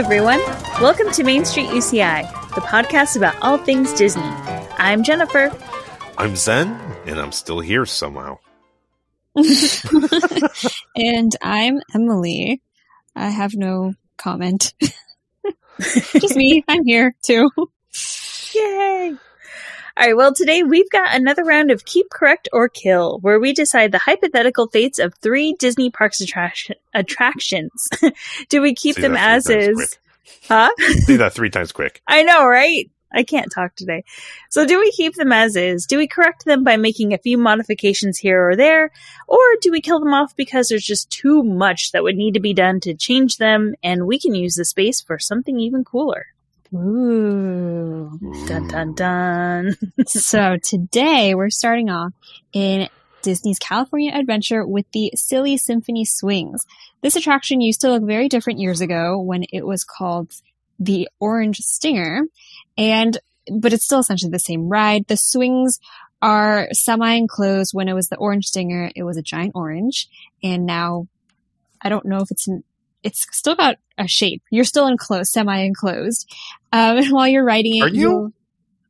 everyone. Welcome to Main Street UCI, the podcast about all things Disney. I'm Jennifer. I'm Zen, and I'm still here somehow. and I'm Emily. I have no comment. Just me. I'm here too. Yay! All right, well, today we've got another round of Keep Correct or Kill, where we decide the hypothetical fates of three Disney Parks attraction- attractions. Do we keep them as is? quick. Huh? Say that three times quick. I know, right? I can't talk today. So, do we keep them as is? Do we correct them by making a few modifications here or there? Or do we kill them off because there's just too much that would need to be done to change them and we can use the space for something even cooler? Ooh. Dun dun dun. So today we're starting off in Disney's California Adventure with the Silly Symphony Swings. This attraction used to look very different years ago when it was called the Orange Stinger and but it's still essentially the same ride. The swings are semi-enclosed. When it was the Orange Stinger, it was a giant orange and now I don't know if it's an it's still got a shape. You're still enclosed, semi-enclosed. Um, and while you're writing it, Are you?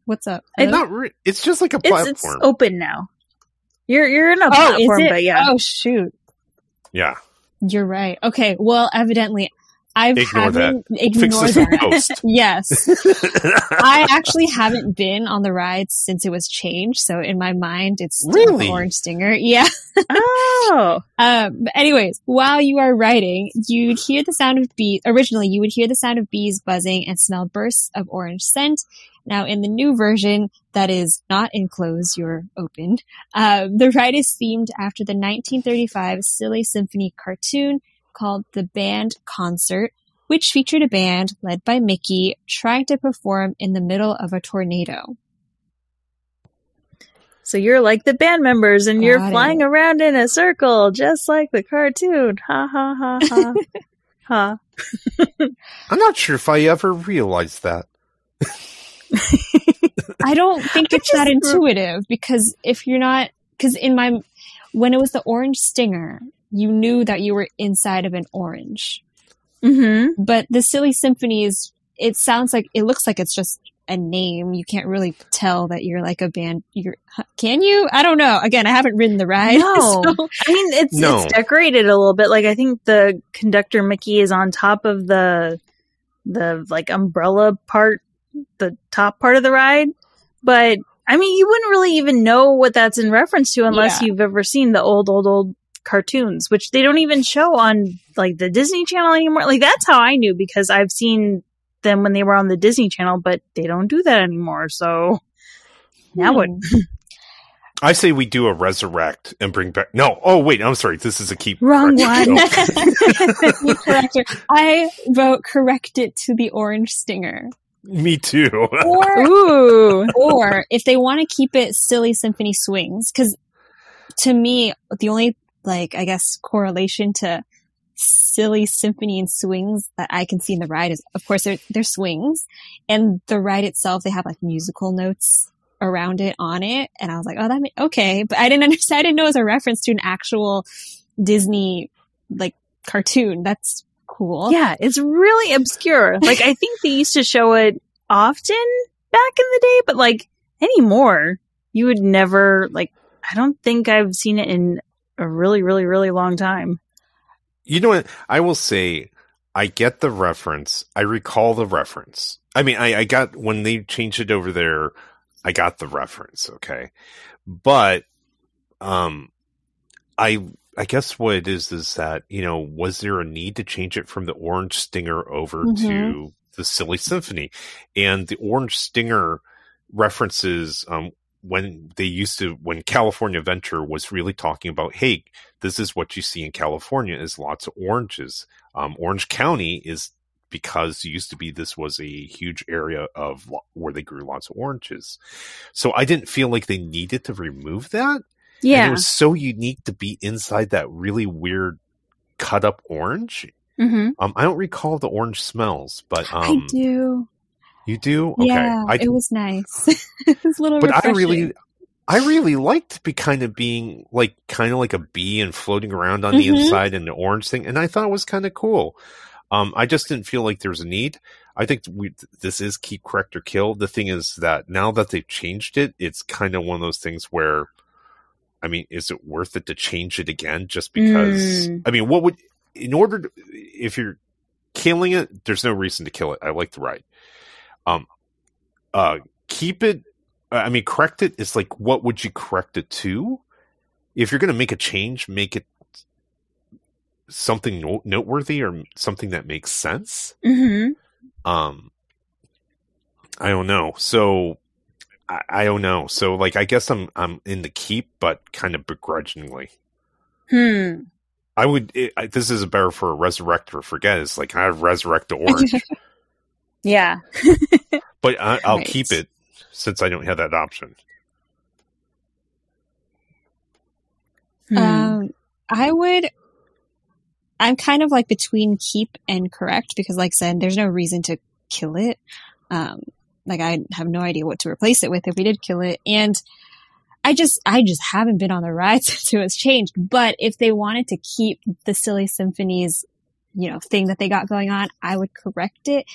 What's up? I Hello? Not re- it's just like a It's, platform. it's open now. You're you're in a Oh, platform, is it? but yeah. Oh, shoot. yeah. You're right. Okay. Well, evidently, I've Ignore that. haven't Fix that. yes. I actually haven't been on the ride since it was changed. So in my mind, it's still Really? the Orange Stinger. Yeah. Oh, Um, but anyways, while you are riding, you'd hear the sound of bees. Originally, you would hear the sound of bees buzzing and smell bursts of orange scent. Now, in the new version that is not enclosed, you're opened. Uh, the ride is themed after the 1935 Silly Symphony cartoon called The Band Concert, which featured a band led by Mickey trying to perform in the middle of a tornado. so you're like the band members, and you're Got flying around in a circle, just like the cartoon. Ha ha ha ha. ha. I'm not sure if I ever realized that. I don't think I it's that intuitive because if you're not, because in my, when it was the orange stinger, you knew that you were inside of an orange. Mm-hmm. But the silly symphonies, it sounds like, it looks like it's just a name. You can't really tell that you're like a band. You're, can you? I don't know. Again, I haven't ridden the ride. No. so- I mean, it's No. it's decorated a little bit. Like I think the conductor Mickey is on top of the the like umbrella part, the top part of the ride. But I mean, you wouldn't really even know what that's in reference to unless Yeah. you've ever seen the old, old, old cartoons, which they don't even show on like the Disney Channel anymore. Like that's how I knew because I've seen them when they were on the Disney Channel, but they don't do that anymore. So now what? Hmm. I say we do a resurrect and bring back. No. Oh wait. I'm sorry. This is a keep. Wrong correct. one. Correct. I vote correct it to the orange stinger. Me too. Or Ooh. or if they want to keep it silly symphony swings because to me the only like i guess correlation to silly symphony and swings that i can see in the ride is of course they're, they're swings. And the ride itself they have like musical notes around it on it. And i was like oh that ma- okay. But i didn't understand i didn't know it was a reference to an actual disney like cartoon. That's cool. Yeah, it's really obscure. Like I think they used to show it often back in the day, but like anymore, you would never like I don't think I've seen it in a really, really, really long time. You know what? I will say, I get the reference. I recall the reference. I mean, I, I got when they changed it over there. I got the reference. Okay, but um, I I guess what it is is that you know was there a need to change it from the Orange Stinger over Mhm. to the Silly Symphony, and the Orange Stinger references um when they used to when California Venture was really talking about hey this is what you see in California is lots of oranges. Um, Orange County is because used to be this was a huge area of where they grew lots of oranges. So I didn't feel like they needed to remove that. And Yeah. it was so unique to be inside that really weird cut up orange. mm-hmm. Um, I don't recall the orange smells, but um, i do you do. Okay, yeah I, it was nice it was a little but I really, I really liked be kind of being like kind of like a bee and floating around on the Mhm. inside and the orange thing, and I thought it was kind of cool. Um, I just didn't feel like there was a need. I think we this is keep correct or kill. The thing is that now that they've changed it, it's kind of one of those things where, I mean, is it worth it to change it again just because? Mm. I mean, what would in order to, if you're killing it, there's no reason to kill it. I like the ride. Um, uh, keep it. I mean, correct it is like what would you correct it to? If you're going to make a change, make it something no- noteworthy or something that makes sense hmm um i don't know so I, I don't know so like i guess i'm i'm in the keep but kind of begrudgingly Hmm. i would it, I, this is better for a resurrect or forget it's like i have resurrect the orange Yeah. but I, i'll Right. keep it since i don't have that option Hmm. Um, I would. I'm kind of like between keep and correct because, like I said, there's no reason to kill it. Um, like I have no idea what to replace it with if we did kill it, and I just, I just haven't been on the ride since it was changed. But if they wanted to keep the silly symphonies, you know, thing that they got going on, I would correct it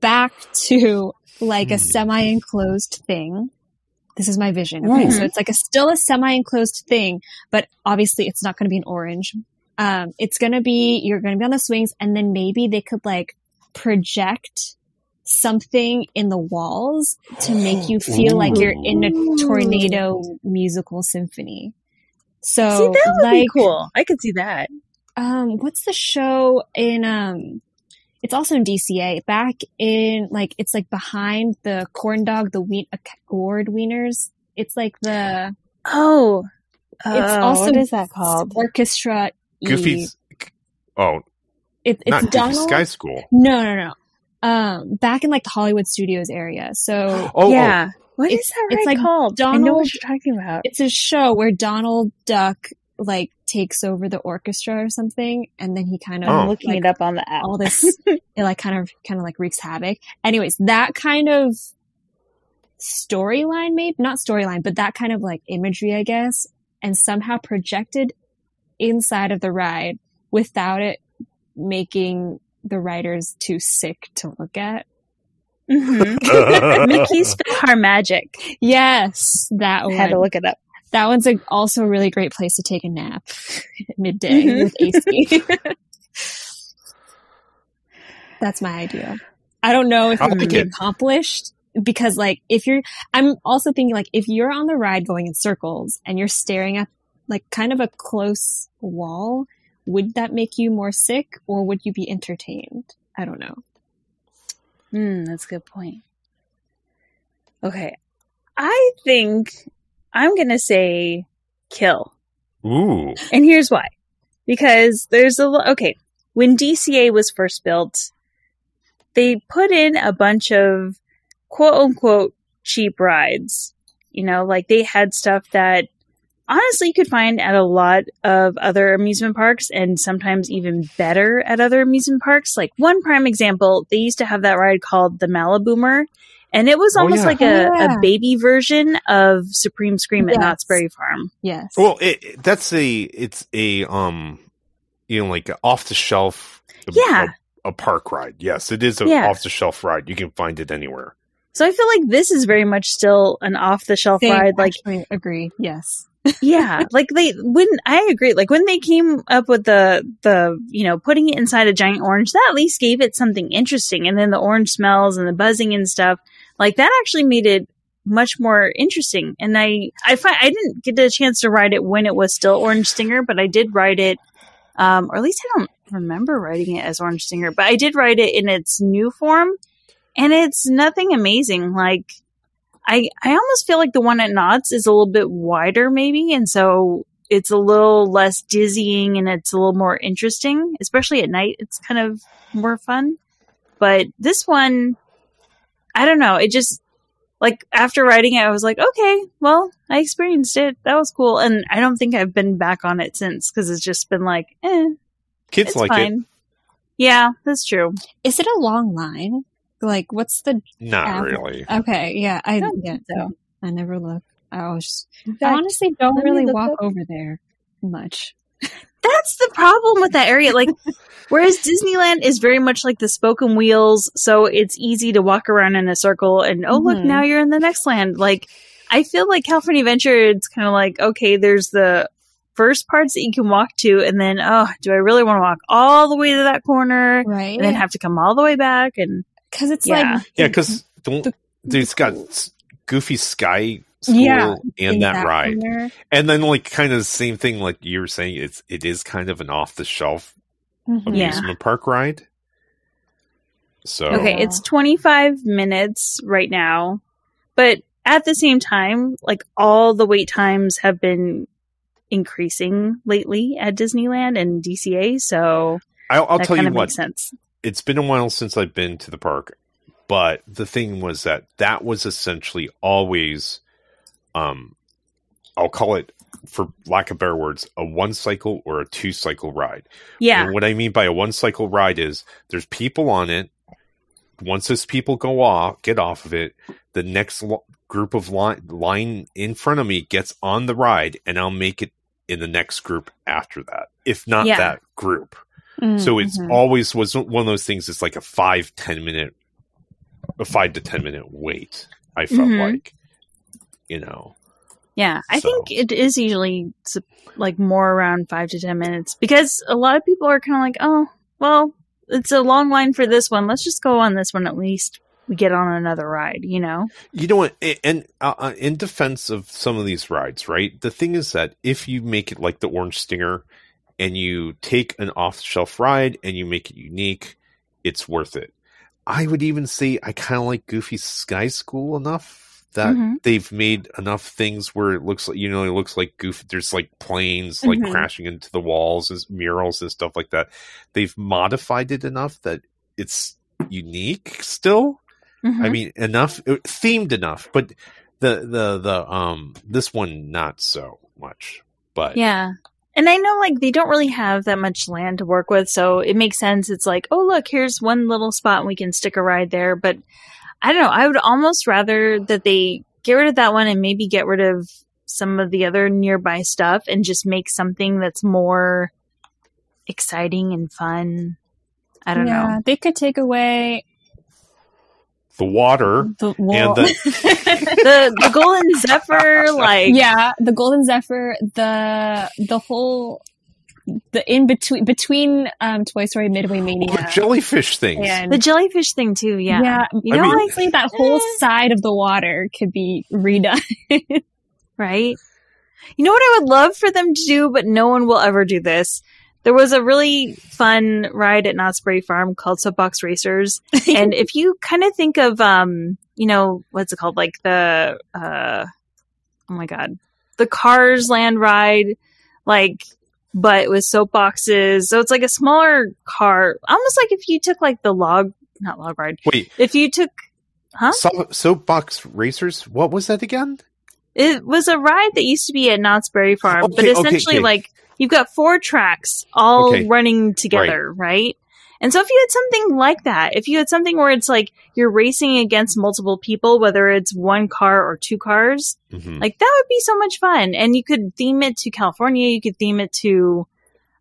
back to like a Hmm. semi-enclosed thing. This is my vision. Okay, so it's like a still a semi-enclosed thing, but obviously it's not going to be an orange. Um, it's going to be you're going to be on the swings, and then maybe they could like project something in the walls to make you feel like you're in a tornado musical symphony. So see, that would like, be cool. I could see that. um, what's the show in um? It's also in DCA. Back in like it's like behind the corn dog, the wheat gourd wieners. It's like the Oh. It's Oh, also what is that called? orchestra. goofy's oh It, it's not goofy Donald. sky school No, no, no. Um, back in like the Hollywood Studios area. So oh yeah. What is It's- that it's right like called? I know Donald- what you're talking about. it's a show where Donald Duck like takes over the orchestra or something, and then he kind of Oh. I'm looking like, it up on the app. all this it like kind of kind of like wreaks havoc. Anyways, that kind of storyline maybe not storyline, but that kind of like imagery, I guess, and somehow projected inside of the ride without it making the riders too sick to look at. Mhm. Mickey's PhilharMagic. Yes, that I had to look it up. That one's a, also a really great place to take a nap at midday Mhm. with AC. That's my idea. I don't know if I it like could be it. accomplished because, like, if you're, I'm also thinking, like, if you're on the ride going in circles and you're staring at, like, kind of a close wall, would that make you more sick or would you be entertained? I don't know. Hmm, that's a good point. Okay. I think I'm going to say kill. ooh And here's why. Because there's a lo- okay, when DCA was first built, they put in a bunch of quote unquote cheap rides. You know, like they had stuff that honestly you could find at a lot of other amusement parks and sometimes even better at other amusement parks. Like one prime example, they used to have that ride called the Maliboomer. And it was Oh, almost yeah. like a, Oh, yeah. a baby version of Supreme Scream at Yes. Knott's Berry Farm. Yes. Well, it, it- that's a it's a um, you know, like off the shelf. Yeah. A, a park ride. Yes, it is an Yeah. off the shelf ride. You can find it anywhere. So I feel like this is very much still an off the shelf ride. Like, actually agree. Yes. yeah, like they when I agree, like when they came up with the the you know putting it inside a giant orange, that at least gave it something interesting. And then the orange smells and the buzzing and stuff, like that actually made it much more interesting. And I I find I didn't get a chance to ride it when it was still Orange Stinger, but I did ride it. Um, or at least I don't remember riding it as Orange Stinger, but I did ride it in its new form, and it's nothing amazing. Like I I almost feel like the one at Knott's is a little bit wider, maybe, and so it's a little less dizzying and it's a little more interesting, especially at night. It's kind of more fun. But this one, I don't know. It just like after writing it, I was like, okay, well, I experienced it. That was cool, and I don't think I've been back on it since because it's just been like, eh, Kids it's like fine. Yeah, that's true. Is it a long line? Like, what's the it. Not Apple. really. Okay, yeah, I, I don't yeah, think so. I never look. I always, In I honestly don't really walk up- over there much. That that's the problem with that area. Like, whereas Disneyland is very much like the spoken wheels, so it's easy to walk around in a circle and oh look, Mhm. now you're in the next land. Like, I feel like California Adventure, it's kind of like okay, there's the first parts that you can walk to, and then oh, do I really want to walk all the way to that corner Right. and then have to come all the way back? And Because it's Yeah. like Yeah, because The- there's got Goofy Sky School Yeah, and in that, ride, corner. and then like kind of the same thing like you were saying. It's it is kind of an off the shelf Mhm. Yeah. amusement park ride. So Okay, it's 25 minutes right now, but at the same time, like all the wait times have been increasing lately at Disneyland and DCA, so I'll, I'll tell you of what. makes sense. It's been a while since I've been to the park, but the thing was that that was essentially always, um, I'll call it for lack of better words, a one cycle or a two cycle ride. Yeah, And what I mean by a one cycle ride is there's people on it. Once those people go off, get off of it, the next lo- group of line, line in front of me gets on the ride, and I'll make it in the next group after that, if not Yeah. that group. Mm, So it's mhm. always was one of those things. It's like a five ten minute, a five to ten minute wait. I felt Mhm. like, you know, yeah. I So- think it is usually like more around five to 10 minutes because a lot of people are kind of like, oh, well, it's a long line for this one. Let's just go on this one at least. We get on another ride, you know? You know what? And uh, uh, in defense of some of these rides, right? The thing is that if you make it like the Orange Stinger and you take an off the shelf ride and you make it unique, it's worth it. I would even say I kind of like Goofy Sky School enough that Mhm. they've made enough things where it looks like, you know, it looks like Goofy. There's like planes like Mhm. crashing into the walls and murals and stuff like that. They've modified it enough that it's unique still. I Mhm. mean, enough uh, themed enough, but the the the um this one not so much. But Yeah. And I know like they don't really have that much land to work with, so it makes sense. It's like, oh look, here's one little spot and we can stick a ride there. But I don't know, I would almost rather that they get rid of that one and maybe get rid of some of the other nearby stuff and just make something that's more exciting and fun. I don't yeah, know. They could take away the water the wall. and the the the Golden Zephyr, like yeah, the Golden Zephyr, the the whole the in between between um Toy Story Midway Mania the jellyfish thing, and the jellyfish thing too, yeah. yeah, You I know, mean- like honestly, that whole side of the water could be redone. right? You know what I would love for them to do, but no one will ever do this. There was a really fun ride at Knott's Berry Farm called Soapbox Racers, and if you kind of think of, um, you know, what's it called, like the, uh, oh my god, the Cars Land ride, like, but with soapboxes. So it's like a smaller car, almost like if you took like the log, not log ride. Wait, If you took, huh? so- soapbox racers. What was that again? It was a ride that used to be at Knott's Berry Farm, but Okay, okay, essentially, okay. like you've got four tracks all Okay. running together, right. And so, if you had something like that, if you had something where it's like you're racing against multiple people, whether it's one car or two cars, Mhm. like that would be so much fun. And you could theme it to California. You could theme it to,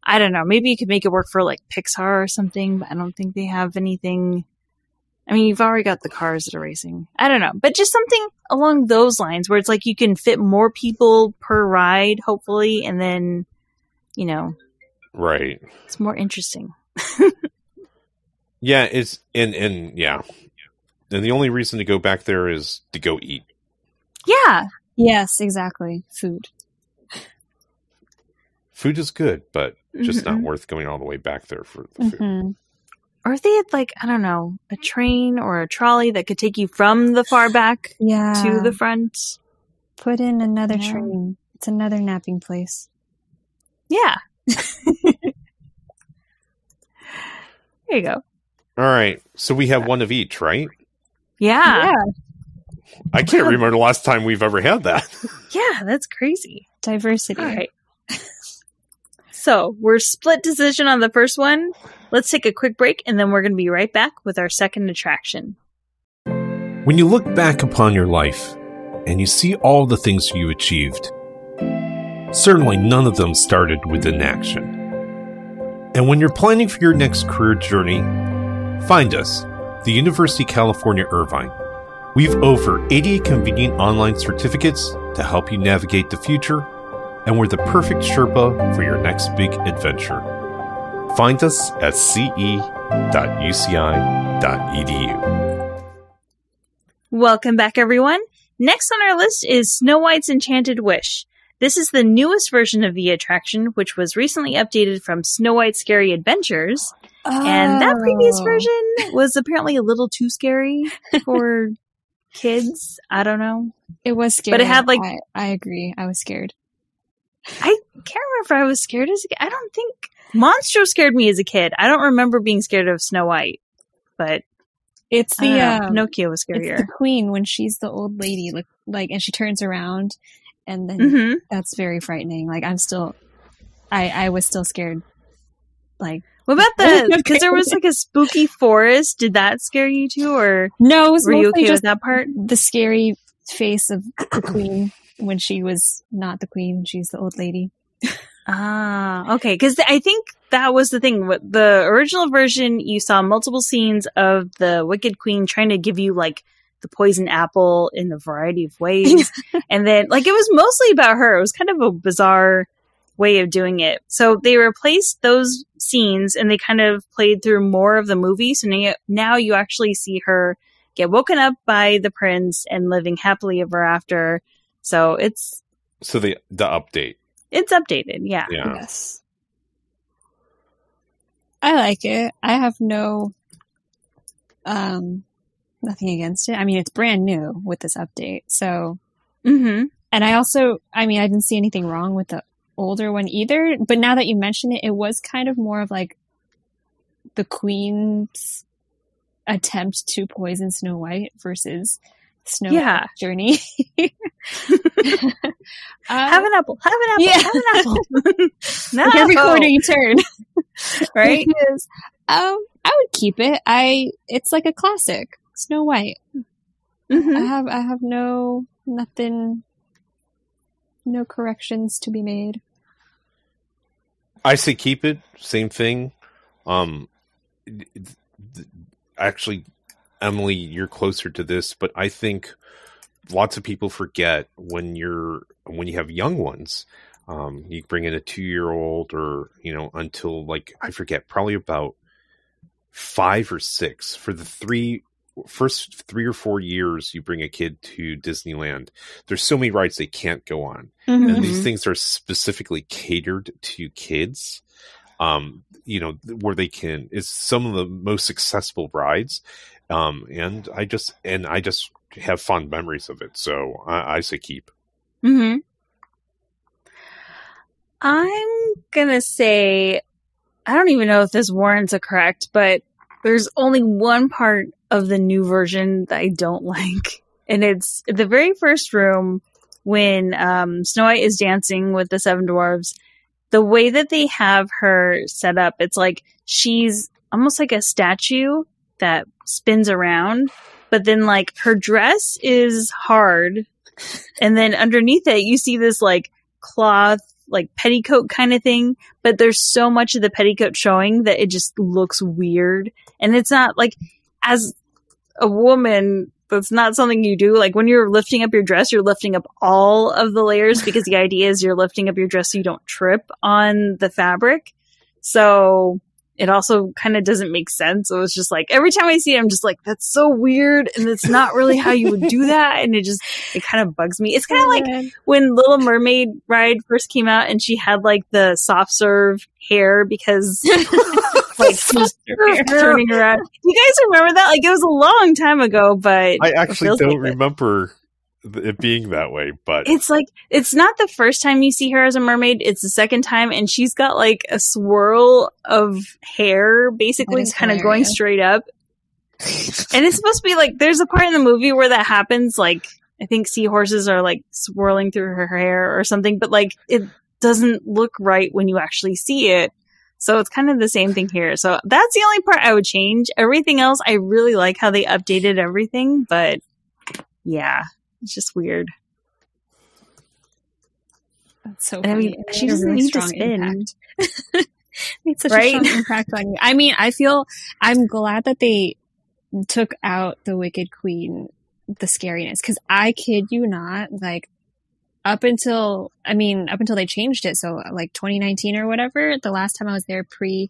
I don't know, maybe you could make it work for like Pixar or something. But I don't think they have anything. I mean, you've already got the cars that are racing. I don't know, but just something along those lines where it's like you can fit more people per ride, hopefully, and then, you know, Right. it's more interesting. Yeah. It's and and yeah. And the only reason to go back there is to go eat. Yeah, yes, exactly. Food. Food is good, but just not Mhm. worth going all the way back there for the food. Mhm. or if they had like I don't know a train or a trolley that could take you from the far back Yeah. to the front. put in another Yeah. train. It's another napping place. Yeah. there you go. All right. So we have one of each, right? Yeah. I can't remember the last time we've ever had that. Yeah, that's crazy. Diversity. All right. so we're split decision on the first one. Let's take a quick break and then we're going to be right back with our second attraction. When you look back upon your life and you see all the things you achieved, certainly none of them started with inaction. And when you're planning for your next career journey, find us, the University of California Irvine. We've over 80 convenient online certificates to help you navigate the future, and we're the perfect Sherpa for your next big adventure. Find us at ce.uci.edu. Welcome back, everyone. Next on our list is Snow White's Enchanted Wish. This is the newest version of the attraction, which was recently updated from Snow White Scary Adventures. And that previous Oh. version was apparently a little too scary for kids. I don't know. It was scary. But it had, like- I, I agree. I was scared. I can't remember if I was scared as a kid. I don't think Monstro scared me as a kid. I don't remember being scared of Snow White, but It's the um, Pinocchio was it's scarier. the queen when she's the old lady, like, like, and she turns around, and then hmm that's very frightening. Like, I'm still, I, I was still scared. Like, What about the? Because there was like a spooky forest. Did that scare you too, or no, it was were you okay with that part? the scary face of the queen when she was not the queen. She's the old lady. Ah, okay. Because I think that was the thing. The original version, you saw multiple scenes of the Wicked Queen trying to give you like the poison apple in a variety of ways, and then like it was mostly about her. It was kind of a bizarre way of doing it. So they replaced those scenes and they kind of played through more of the movie. So now, now you actually see her get woken up by the prince and living happily ever after. So it's So the the update, it's updated. Yeah. yeah. Yes. I like it. I have no um nothing against it. I mean, it's brand new with this update. So, Mm-hmm. and I also, I mean, I didn't see anything wrong with the older one either, but now that you mention it, it was kind of more of like the queen's attempt to poison Snow White versus Snow Yeah. White's journey. Uh, Have an apple. Have an apple. Yeah. Have an apple. no, like every corner you turn. right? Yes. Um, I would keep it. I it's like a classic. Snow White. I Mhm. have I have no nothing no corrections to be made. I say keep it. Same thing. Um, actually, Emily, you're closer to this, but I think lots of people forget when you're when you have young ones. Um, you bring in a two year old, or you know, until like I forget, probably about five or six for the three first three or four years you bring a kid to Disneyland. There's so many rides they can't go on and Mhm. these things are specifically catered to kids um you know where they can it's some of the most successful rides um and i just and i just have fond memories of it so i, I say keep hmm I'm gonna say I don't even know if this warrants a correct, but there's only one part of the new version that I don't like, and it's the very first room when um, Snow White is dancing with the seven dwarves. The way that they have her set up, it's like she's almost like a statue that spins around, but then like her dress is hard, and then underneath it you see this like cloth like petticoat kind of thing but there's so much of the petticoat showing that it just looks weird. And it's not like as a woman that's not something you do. Like when you're lifting up your dress you're lifting up all of the layers because the idea is you're lifting up your dress so you don't trip on the fabric. So it also kind of doesn't make sense. So it's just like every time I see it, I'm just like, that's so weird, and it's not really how you would do that, and it just it kind of bugs me. It's kind of like when Little Mermaid ride first came out and she had like the soft serve hair because like she was turning around. You guys remember that? Like it was a long time ago, but i actually feels don't like remember th- it being that way but it's like it's not the first time you see her as a mermaid. It's the second time, and she's got like a swirl of hair, basically is kind of going straight up. and it's supposed to be like there's a part in the movie where that happens. Like I think seahorses are like swirling through her hair or something, but like it doesn't look right when you actually see it. So it's kind of the same thing here. So that's the only part I would change. Everything else, I really like how they updated everything, but yeah, it's just weird. That's so I mean, she doesn't really need to spin. Made such Right? a strong impact on you. I mean, I feel I'm glad that they took out the Wicked Queen, the scariness, because I kid you not, like up until I mean, up until they changed it, so like 2019 or whatever, the last time I was there pre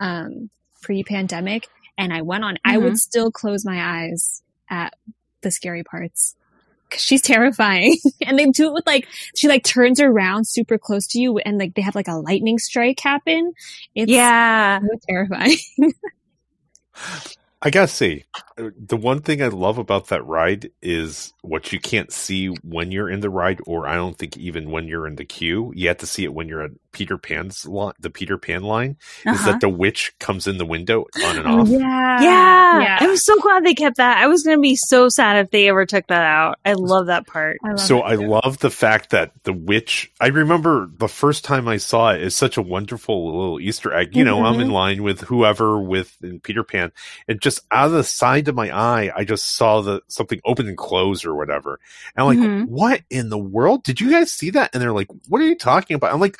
um pre pandemic, and I went on, I would still close my eyes at the scary parts. Cause she's terrifying. and they do it with like, she like turns around super close to you and like they have like a lightning strike happen. It's Yeah. so terrifying. I gotta say, uh, the one thing I love about that ride is what you can't see when you're in the ride, or I don't think even when you're in the queue. You have to see it when you're at Peter Pan's line, the Peter Pan line. Is Uh-huh. that the witch comes in the window on and off? yeah. Yeah. Yeah. I'm so glad they kept that. I was going to be so sad if they ever took that out. I love that part. I love So I too. love the fact that the witch. I remember the first time I saw it is such a wonderful little Easter egg. You know, I'm Mm-hmm. in line with whoever with in Peter Pan, and just out of the side of my eye, I just saw the something open and close or whatever. And I'm like, Mhm. what in the world? Did you guys see that? And they're like, what are you talking about? I'm like.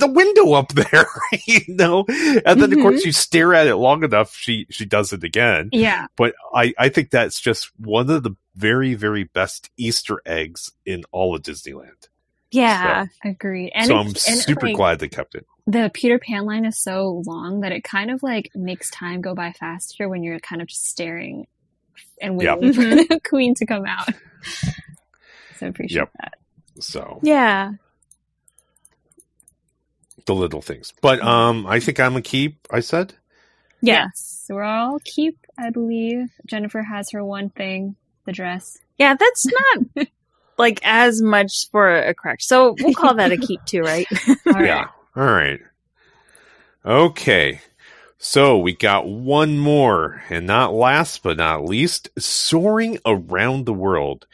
The window up there, you know, and then of course you stare at it long enough. She she does it again, Yeah. but I, I think that's just one of the very, very best Easter eggs in all of Disneyland. Yeah. Agreed. And so I'm super like, glad they kept it. The Peter Pan line is so long that it kind of like makes time go by faster when you're kind of just staring and Yeah. waiting for the queen to come out. So I appreciate Yep. that. So Yeah. the little things. But um I think I'm a keep, I said. Yeah. Yes. We're all keep, I believe. Jennifer has her one thing, the dress. Yeah. That's not like as much for a correct. So we'll call that a keep too, right? All right. Yeah. All right. Okay. So we got one more, and not last but not least, Soaring Around the World.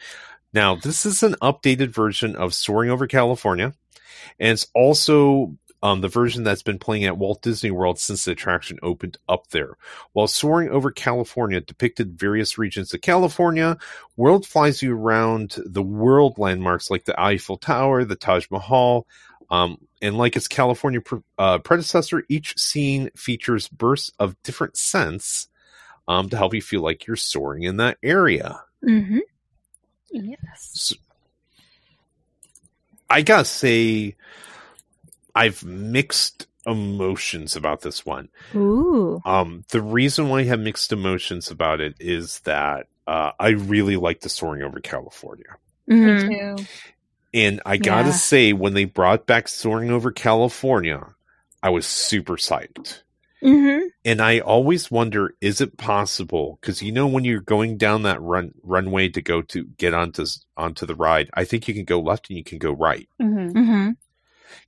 Now, this is an updated version of Soaring Over California, and it's also um, the version that's been playing at Walt Disney World since the attraction opened up there. While Soaring Over California depicted various regions of California, World flies you around the world landmarks like the Eiffel Tower, the Taj Mahal, um, and like its California pre- uh, predecessor, each scene features bursts of different scents um, to help you feel like you're soaring in that area. mm-hmm. Yes. So, I gotta say, I've mixed emotions about this one. Ooh. Um, the reason why I have mixed emotions about it is that uh, I really like the soaring over California. Mhm. Me too. And I gotta Yeah. say, when they brought back Soaring Over California, I was super psyched. Mhm. And I always wonder, is it possible? Because you know, when you're going down that run runway to go to get onto onto the ride, I think you can go left and you can go right. hmm Mhm.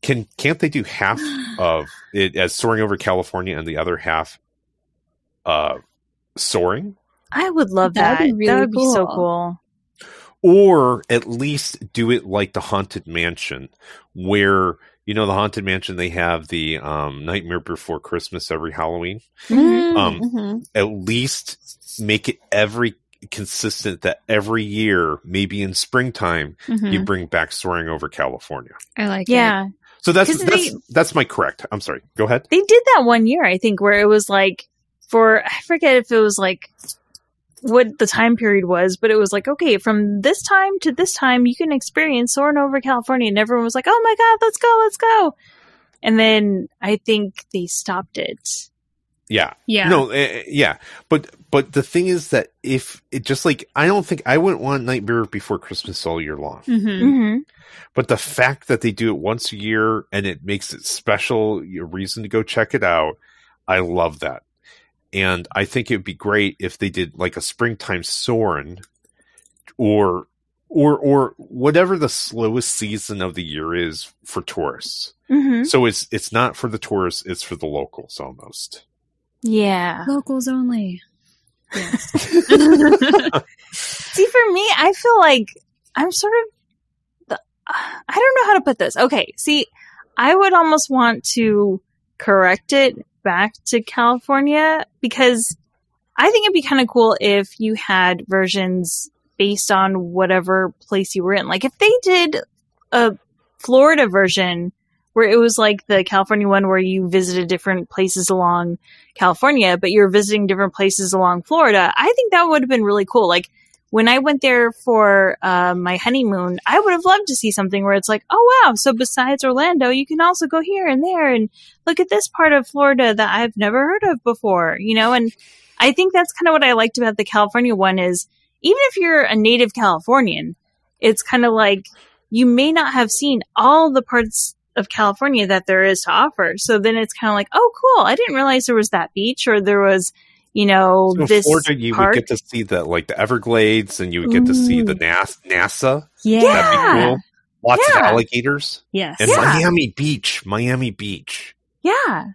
Can can't they do half of it as Soaring Over California and the other half uh soaring? I would love That'd that. be really that would be so cool. Cool. or at least do it like the haunted mansion where you know the haunted mansion they have the um nightmare before christmas every halloween Mhm. Um, hmm at least make it every consistent that every year maybe in springtime you bring back soaring over california I like it. Yeah. so that's 'Cause that's they- that's my correct i'm sorry go ahead They did that one year, I think, where it was like for I forget if it was like what the time period was, but it was like, okay, from this time to this time you can experience soaring over California and everyone was like, Oh my god, let's go, let's go. And then I think they stopped it. yeah Yeah. No, uh, yeah, but but the thing is that if it just like I don't think I wouldn't want Nightmare Before Christmas all year long. hmm Mm-hmm. But the fact that they do it once a year and it makes it special, a reason to go check it out, I love that. And I think it'd be great if they did like a springtime Soarin' or or or whatever the slowest season of the year is for tourists. Mm-hmm. So it's it's not for the tourists, it's for the locals almost. Yeah. Locals only. Yes. See, for me, I feel like I'm sort of the. I don't know how to put this. Okay, see, I would almost want to correct it back to California because I think it'd be kind of cool if you had versions based on whatever place you were in. Like if they did a Florida version where it was like the California one where you visited different places along California, but you're visiting different places along Florida. I think that would have been really cool. Like when I went there for uh, my honeymoon, I would have loved to see something where it's like, oh wow, so besides Orlando, you can also go here and there and look at this part of Florida that I've never heard of before, you know? And I think that's kind of what I liked about the California one is even if you're a native Californian, it's kind of like you may not have seen all the parts of California that there is to offer. So then it's kind of like, oh, cool. I didn't realize there was that beach or there was, you know, So this Florida, you would get to see the like the Everglades, and you would get to see the Ooh. NAS- NASA. Yeah. That'd be cool. Lots Yeah. of alligators Yes. and Yeah. Miami Beach. Miami Beach. yeah.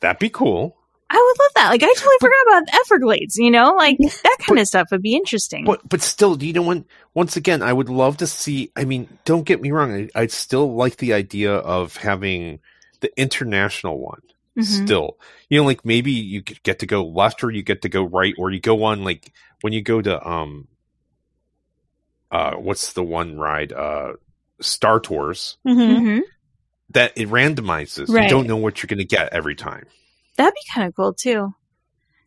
That'd be cool. I would love that. Like I totally forgot about the Everglades, you know, like that kind of stuff would be interesting. But but still, do you know when? Once again, I would love to see. I mean, don't get me wrong. I, I'd still like the idea of having the international one. Mhm. Still, you know, like maybe you get to go left or you get to go right, or you go on like when you go to um, uh, what's the one ride? Uh, Star Tours. Mhm. Mhm. That it randomizes. Right. You don't know what you're going to get every time. That'd be kind of cool too.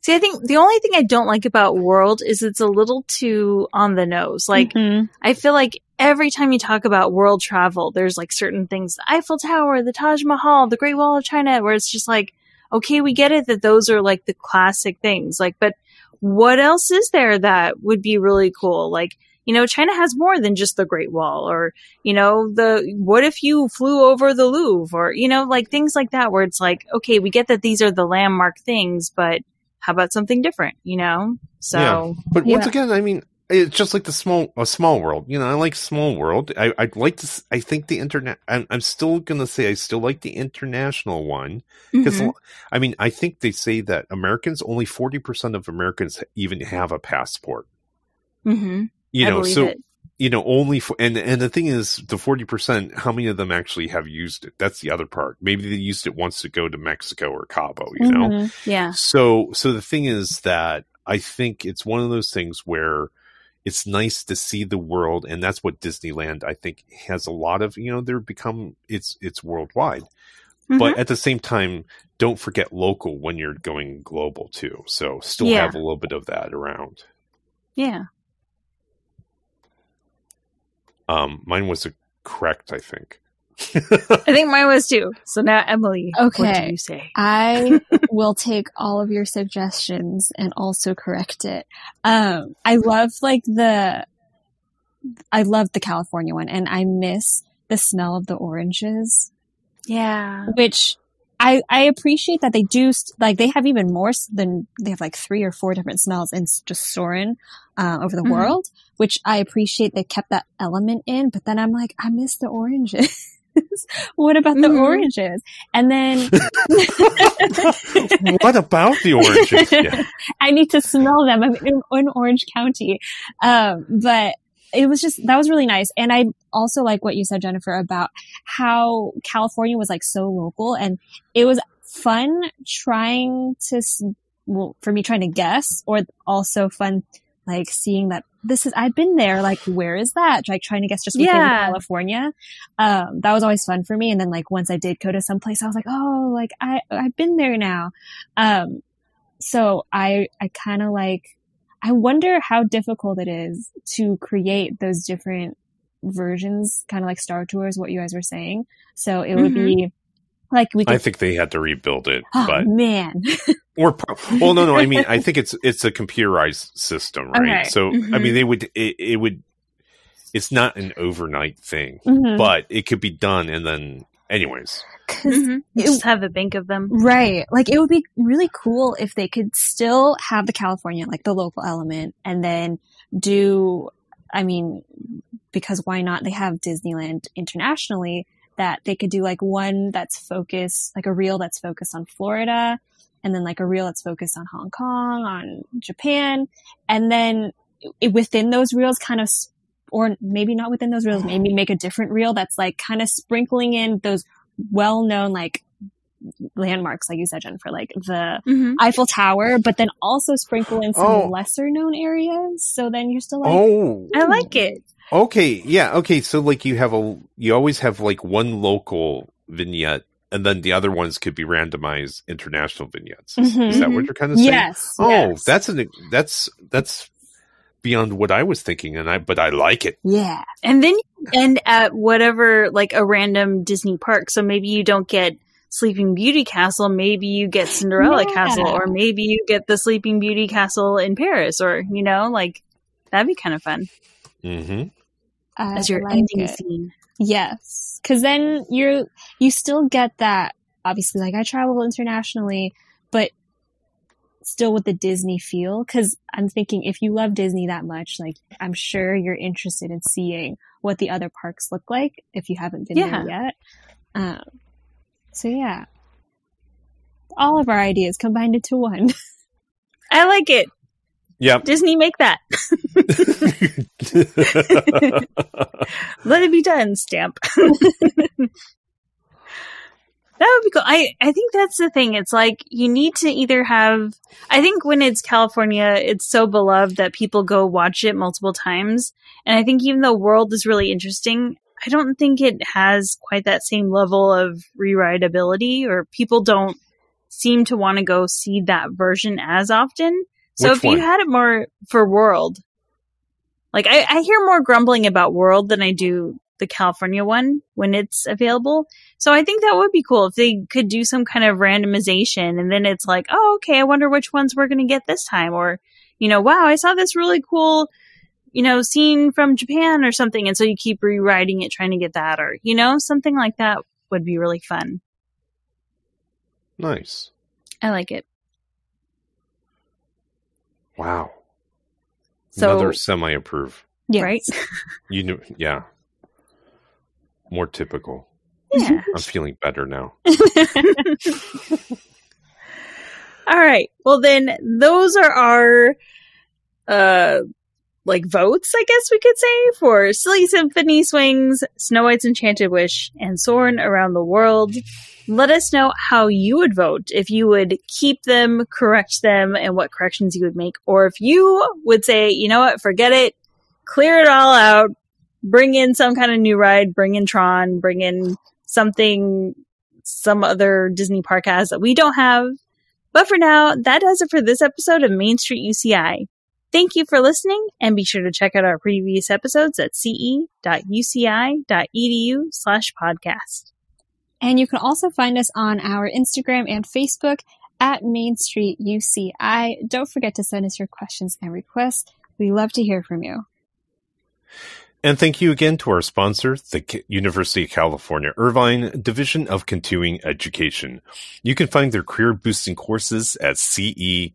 See, I think the only thing I don't like about World is it's a little too on the nose. Like, Mhm. I feel like every time you talk about world travel, there's like certain things the Eiffel Tower, the Taj Mahal, the Great Wall of China, where it's just like, okay, we get it that those are like the classic things. Like, but what else is there that would be really cool? Like, you know, China has more than just the Great Wall, or, you know, the what if you flew over the Louvre, or, you know, like things like that, where it's like, okay, we get that these are the landmark things, but how about something different, you know? So, Yeah. But once again, I mean, it's just like the small a small world. You know, I like small world. I I'd like to. I think the internet. I'm, I'm still gonna say I still like the international one because Mhm. I mean I think they say that Americans only forty percent of Americans even have a passport. Mhm. You know, so it. you know only for and and the thing is the forty percent. How many of them actually have used it? That's the other part. Maybe they used it once to go to Mexico or Cabo. You know. Mhm. yeah. So so the thing is that I think it's one of those things where it's nice to see the world and that's what Disneyland I think has a lot of, you know, they're become it's it's worldwide. Mhm. But at the same time, don't forget local when you're going global too. So still Yeah. have a little bit of that around. yeah. Um mine was a correct, I think. I think mine was too. So now, Emily, what Okay. do you say? I will take all of your suggestions and also correct it. Um, I love like the, I love the California one and I miss the smell of the oranges, Yeah. which I, I appreciate that they do, like they have even more than, they have like three or four different smells in just Soarin', uh, over the Mhm. world, which I appreciate they kept that element in, but then I'm like, I miss the oranges. what about the Mhm. oranges? And then what about the oranges? Yeah. I need to smell them. I'm in, in Orange County. Um, but it was just, that was really nice. And I also like what you said, Jennifer, about how California was like so local and it was fun trying to, well, for me trying to guess or also fun like seeing that this is, I've been there. Like, where is that? Like trying to guess just within Yeah. California. Um, that was always fun for me. And then like once I did go to some place, I was like, oh, like I, I've been there now. Um, so I I kind of like I wonder how difficult it is to create those different versions, kind of like Star Tours, what you guys were saying. So it would be like we could. I think they had to rebuild it, oh but man, or well no no i mean i think it's it's a computerized system right Okay. so i Mhm. mean they would it, it would it's not an overnight thing Mhm. but it could be done and then anyways 'Cause Mhm. it- Just have a bank of them. Right. Like it would be really cool if they could still have the California, like the local element, and then do, I mean, because why not? They have Disneyland internationally that they could do like one that's focused, like a reel that's focused on Florida, and then like a reel that's focused on Hong Kong, on Japan, and then it, within those reels kind of, or maybe not within those reels, maybe make a different reel that's like kind of sprinkling in those well-known like landmarks, like you said, Jennifer, like the Mm-hmm. Eiffel Tower, but then also sprinkle in some Oh. lesser known areas. So then you're still like, oh I like it. okay yeah okay so like you have a you always have like one local vignette, and then the other ones could be randomized international vignettes. Mhm. Is that what Mhm. you're kind of saying? Yes. Oh, yes. that's an that's that's beyond what I was thinking, and I but I like it. yeah. And then you end at whatever, like a random Disney park. So maybe you don't get Sleeping Beauty Castle. Maybe you get Cinderella Yeah. Castle, or maybe you get the Sleeping Beauty Castle in Paris, or you know, like that'd be kind of fun hmm I as your like ending it. scene. Yes, because then you're you still get that. Obviously, like I travel internationally, but still with the Disney feel. Because I'm thinking, if you love Disney that much, like I'm sure you're interested in seeing what the other parks look like if you haven't been Yeah. there yet. Um, so yeah, all of our ideas combined into one. I like it. Yep. Disney, make that. Let it be done. Stamp. that would be cool. I, I think that's the thing. It's like you need to either have. I think when it's California, it's so beloved that people go watch it multiple times. And I think even though World is really interesting, I don't think it has quite that same level of rewritability, or people don't seem to want to go see that version as often. So Which if one? you had it more for World, like I, I hear more grumbling about World than I do the California one when it's available. So I think that would be cool if they could do some kind of randomization and then it's like, oh, okay, I wonder which ones we're going to get this time. Or, you know, wow, I saw this really cool, you know, scene from Japan or something. And so you keep rewriting it, trying to get that or, you know, something like that would be really fun. nice. I like it. Wow. So- Another semi approve. Yes. Right? You know, yeah. More typical. Yeah. I'm feeling better now. All right. Well, then those are our, uh, like votes, I guess we could say, for Silly Symphony Swings, Snow White's Enchanted Wish, and Soarin' Around the World. Let us know how you would vote, if you would keep them, correct them, and what corrections you would make, or if you would say, you know what, forget it, clear it all out, bring in some kind of new ride, bring in Tron, bring in something some other Disney park has that we don't have. But for now, that does it for this episode of Main Street UCI. Thank you for listening, and be sure to check out our previous episodes at ce.uci.edu slash podcast. And you can also find us on our Instagram and Facebook at Main Street UCI. Don't forget to send us your questions and requests. We love to hear from you. And thank you again to our sponsor, the K- University of California Irvine Division of Continuing Education. You can find their career boosting courses at ce.uci.edu.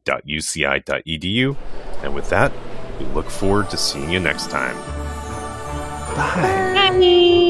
And with that, we look forward to seeing you next time. Bye. Bye.